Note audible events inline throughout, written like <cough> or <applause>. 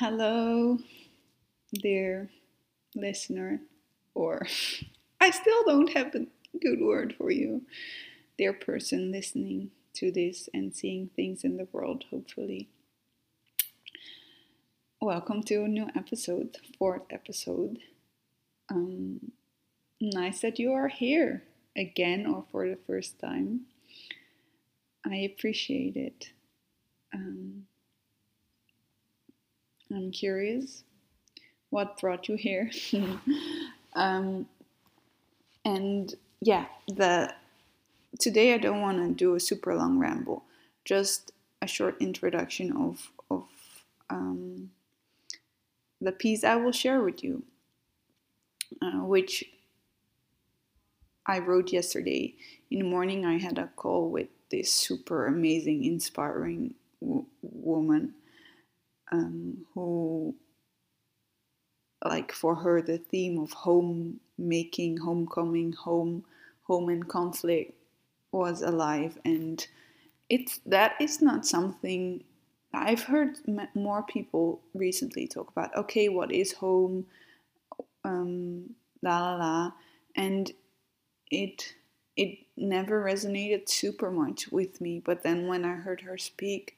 Hello, dear listener, or <laughs> I still don't have a good word for you, dear person listening to this and seeing things in the world, hopefully. Welcome to a new episode, fourth episode. Um, nice that you are here again or for the first time. I appreciate it. Um, I'm curious what brought you here. <laughs> um, and yeah, the today I don't want to do a super long ramble, just a short introduction of of um, the piece I will share with you, uh, which I wrote yesterday in the morning. I had a call with this super amazing, inspiring w- woman um, who like for her the theme of home making homecoming home home and conflict was alive. And it's that is not something i've heard more people recently talk about okay what is home? Um, la la la. And it it never resonated super much with me. But then when i heard her speak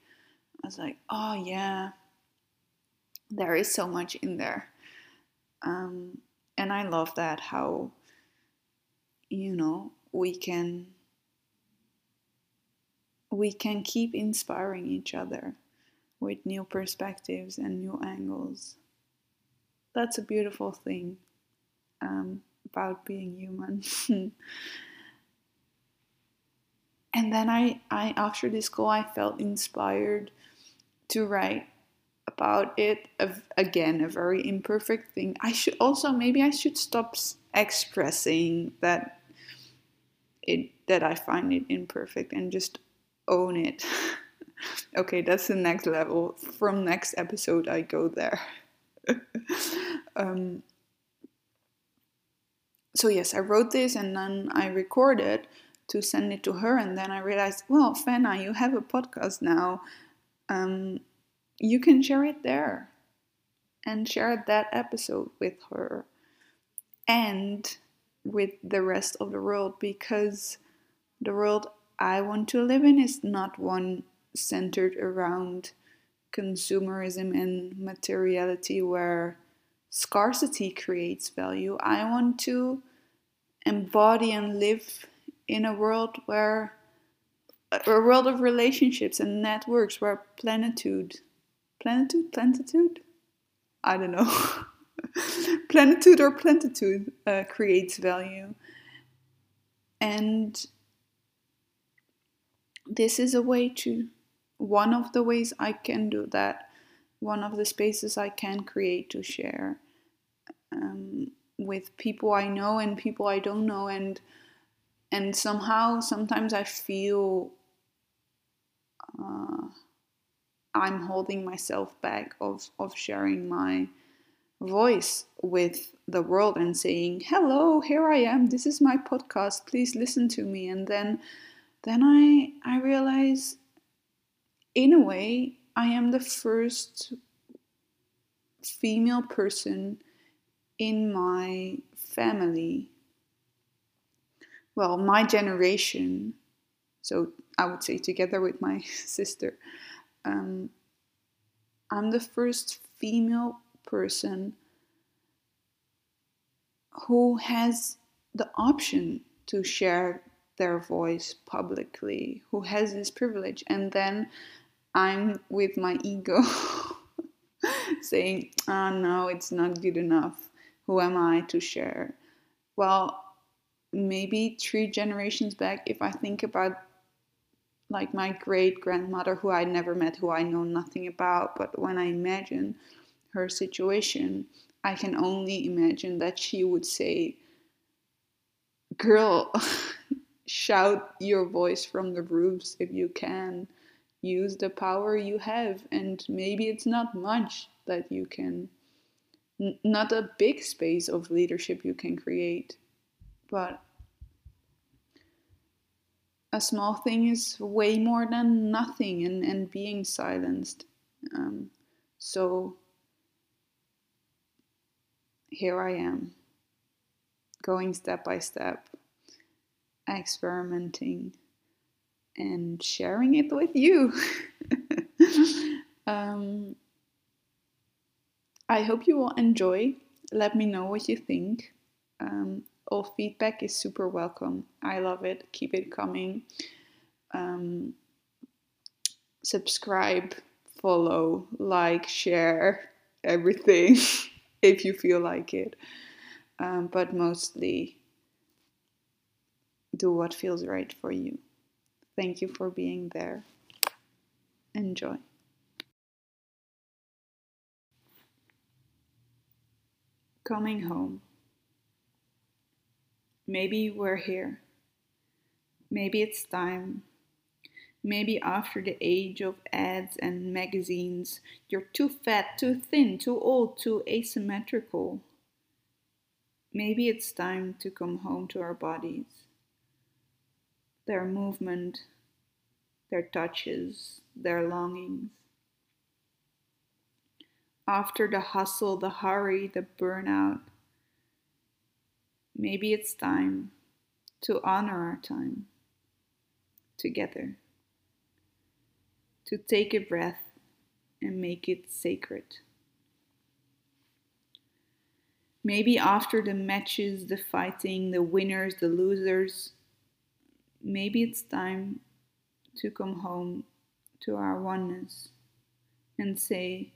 i was like oh yeah there is so much in there. Um, and I love that how, you know, we can we can keep inspiring each other with new perspectives and new angles. That's a beautiful thing um, about being human. <laughs> and then I, I after this call I felt inspired to write about it again a very imperfect thing. I should also maybe i should stop expressing that it that i find it imperfect and just own it. <laughs> Okay that's the next level. From next episode i go there. <laughs> Um, so yes i wrote this and then i recorded to send it to her and then i realized well fana you have a podcast now. Um, you can share it there and share that episode with her and with the rest of the world because the world I want to live in is not one centered around consumerism and materiality where scarcity creates value. I want to embody and live in a world where a world of relationships and networks where plenitude plenitude, plenitude. I don't know. <laughs> plenitude or plenitude uh, creates value. And this is a way to, one of the ways I can do that, one of the spaces I can create to share um, with people I know and people I don't know. And, and somehow, sometimes I feel. Uh, I'm holding myself back of, of sharing my voice with the world and saying, Hello, here I am, this is my podcast, please listen to me. And then then I I realize in a way I am the first female person in my family. Well, my generation, so I would say together with my <laughs> sister, um, I'm the first female person who has the option to share their voice publicly, who has this privilege. And then I'm with my ego <laughs> saying, oh no, it's not good enough. Who am I to share? Well, maybe three generations back, if I think about like my great grandmother, who I never met, who I know nothing about. But when I imagine her situation, I can only imagine that she would say, Girl, <laughs> shout your voice from the roofs if you can. Use the power you have, and maybe it's not much that you can, not a big space of leadership you can create, but a small thing is way more than nothing and, and being silenced. Um, so here I am, going step by step, experimenting, and sharing it with you. <laughs> um, I hope you will enjoy. Let me know what you think. Um, all feedback is super welcome. I love it. Keep it coming. Um, subscribe, follow, like, share everything <laughs> if you feel like it. Um, but mostly do what feels right for you. Thank you for being there. Enjoy. Coming home. Maybe we're here. Maybe it's time. Maybe after the age of ads and magazines, you're too fat, too thin, too old, too asymmetrical. Maybe it's time to come home to our bodies, their movement, their touches, their longings. After the hustle, the hurry, the burnout, maybe it's time to honor our time together, to take a breath and make it sacred. Maybe after the matches, the fighting, the winners, the losers, maybe it's time to come home to our oneness and say,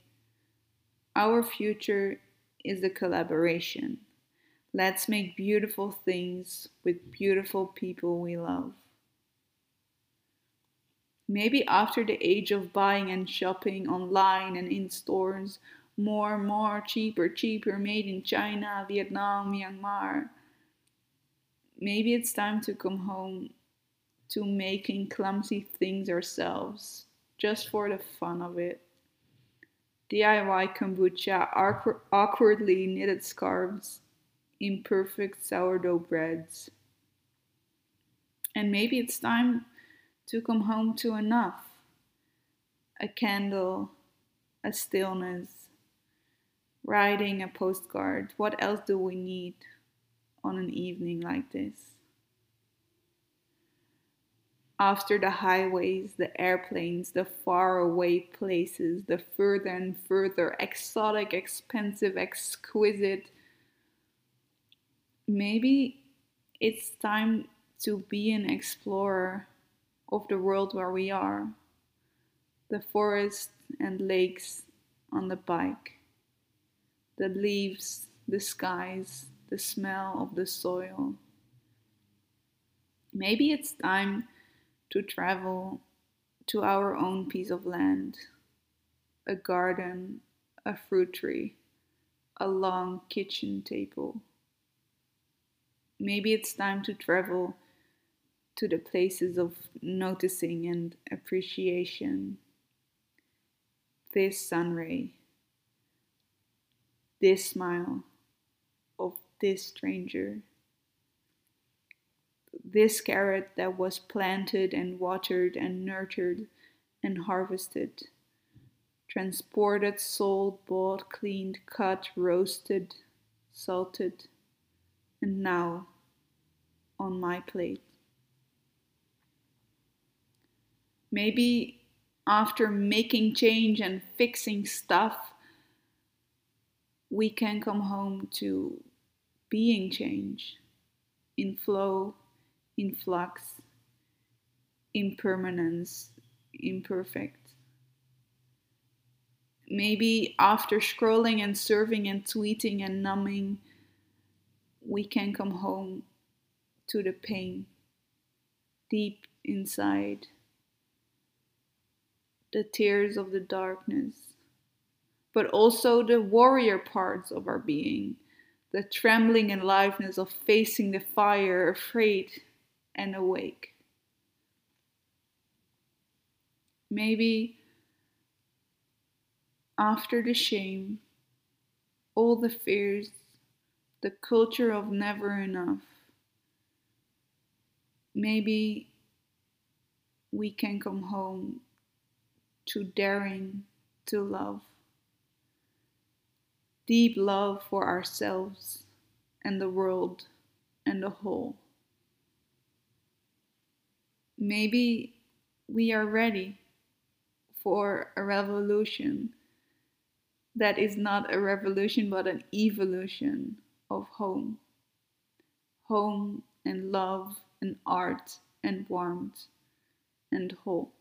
Our future is a collaboration. Let's make beautiful things with beautiful people we love. Maybe after the age of buying and shopping online and in stores, more, and more, cheaper, cheaper, made in China, Vietnam, Myanmar. Maybe it's time to come home to making clumsy things ourselves, just for the fun of it. DIY kombucha, awkwardly knitted scarves, imperfect sourdough breads. And maybe it's time to come home to enough a candle, a stillness, writing a postcard. What else do we need on an evening like this? After the highways, the airplanes, the faraway places, the further and further exotic, expensive, exquisite, maybe it's time to be an explorer of the world where we are the forest and lakes on the bike the leaves, the skies, the smell of the soil. Maybe it's time to travel to our own piece of land a garden, a fruit tree, a long kitchen table. Maybe it's time to travel to the places of noticing and appreciation. This sunray this smile of this stranger. This carrot that was planted and watered and nurtured and harvested, transported, sold, bought, cleaned, cut, roasted, salted, and now on my plate. Maybe after making change and fixing stuff, we can come home to being change, in flow, in flux, impermanence, imperfect. Maybe after scrolling and serving and tweeting and numbing, we can come home to the pain deep inside, the tears of the darkness but also the warrior parts of our being, the trembling and aliveness of facing the fire, afraid and awake. Maybe after the shame, all the fears, the culture of never enough, maybe we can come home to daring to love deep love for ourselves and the world and the whole. Maybe we are ready for a revolution that is not a revolution but an evolution of home. Home and love and art and warmth and whole.